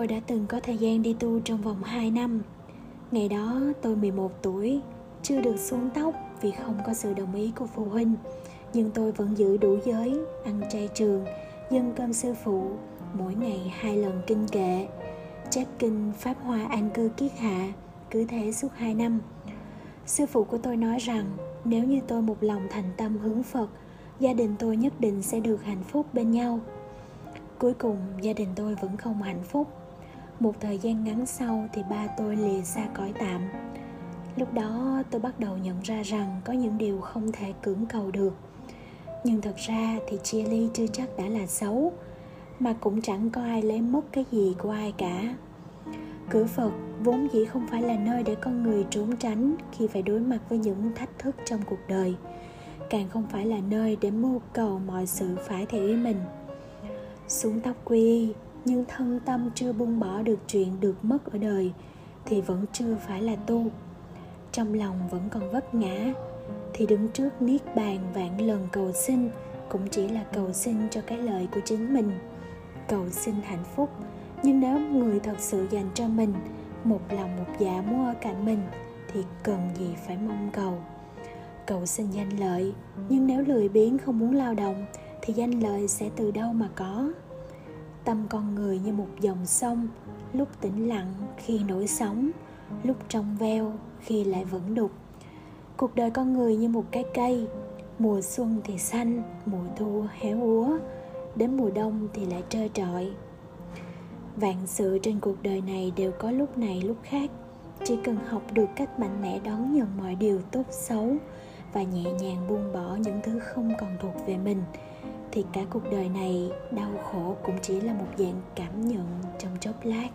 tôi đã từng có thời gian đi tu trong vòng 2 năm. Ngày đó tôi 11 tuổi, chưa được xuống tóc vì không có sự đồng ý của phụ huynh. Nhưng tôi vẫn giữ đủ giới, ăn chay trường, dân cơm sư phụ, mỗi ngày hai lần kinh kệ, chép kinh Pháp Hoa An Cư Kiết Hạ, cứ thế suốt 2 năm. Sư phụ của tôi nói rằng nếu như tôi một lòng thành tâm hướng Phật, gia đình tôi nhất định sẽ được hạnh phúc bên nhau. Cuối cùng gia đình tôi vẫn không hạnh phúc. Một thời gian ngắn sau thì ba tôi lìa xa cõi tạm. Lúc đó tôi bắt đầu nhận ra rằng có những điều không thể cưỡng cầu được. Nhưng thật ra thì chia ly chưa chắc đã là xấu, mà cũng chẳng có ai lấy mất cái gì của ai cả cửa phật vốn dĩ không phải là nơi để con người trốn tránh khi phải đối mặt với những thách thức trong cuộc đời càng không phải là nơi để mưu cầu mọi sự phải theo ý mình xuống tóc quy nhưng thân tâm chưa buông bỏ được chuyện được mất ở đời, thì vẫn chưa phải là tu. Trong lòng vẫn còn vấp ngã, thì đứng trước niết bàn vạn lần cầu xin cũng chỉ là cầu xin cho cái lợi của chính mình. Cầu xin hạnh phúc, nhưng nếu người thật sự dành cho mình một lòng một dạ muốn ở cạnh mình, thì cần gì phải mong cầu? Cầu xin danh lợi, nhưng nếu lười biếng không muốn lao động, thì danh lợi sẽ từ đâu mà có? Tâm con người như một dòng sông, lúc tĩnh lặng khi nổi sóng, lúc trong veo khi lại vẫn đục. Cuộc đời con người như một cái cây, mùa xuân thì xanh, mùa thu héo úa, đến mùa đông thì lại trơ trọi. Vạn sự trên cuộc đời này đều có lúc này lúc khác, chỉ cần học được cách mạnh mẽ đón nhận mọi điều tốt xấu và nhẹ nhàng buông bỏ những thứ không còn thuộc về mình thì cả cuộc đời này đau khổ cũng chỉ là một dạng cảm nhận trong chốc lát.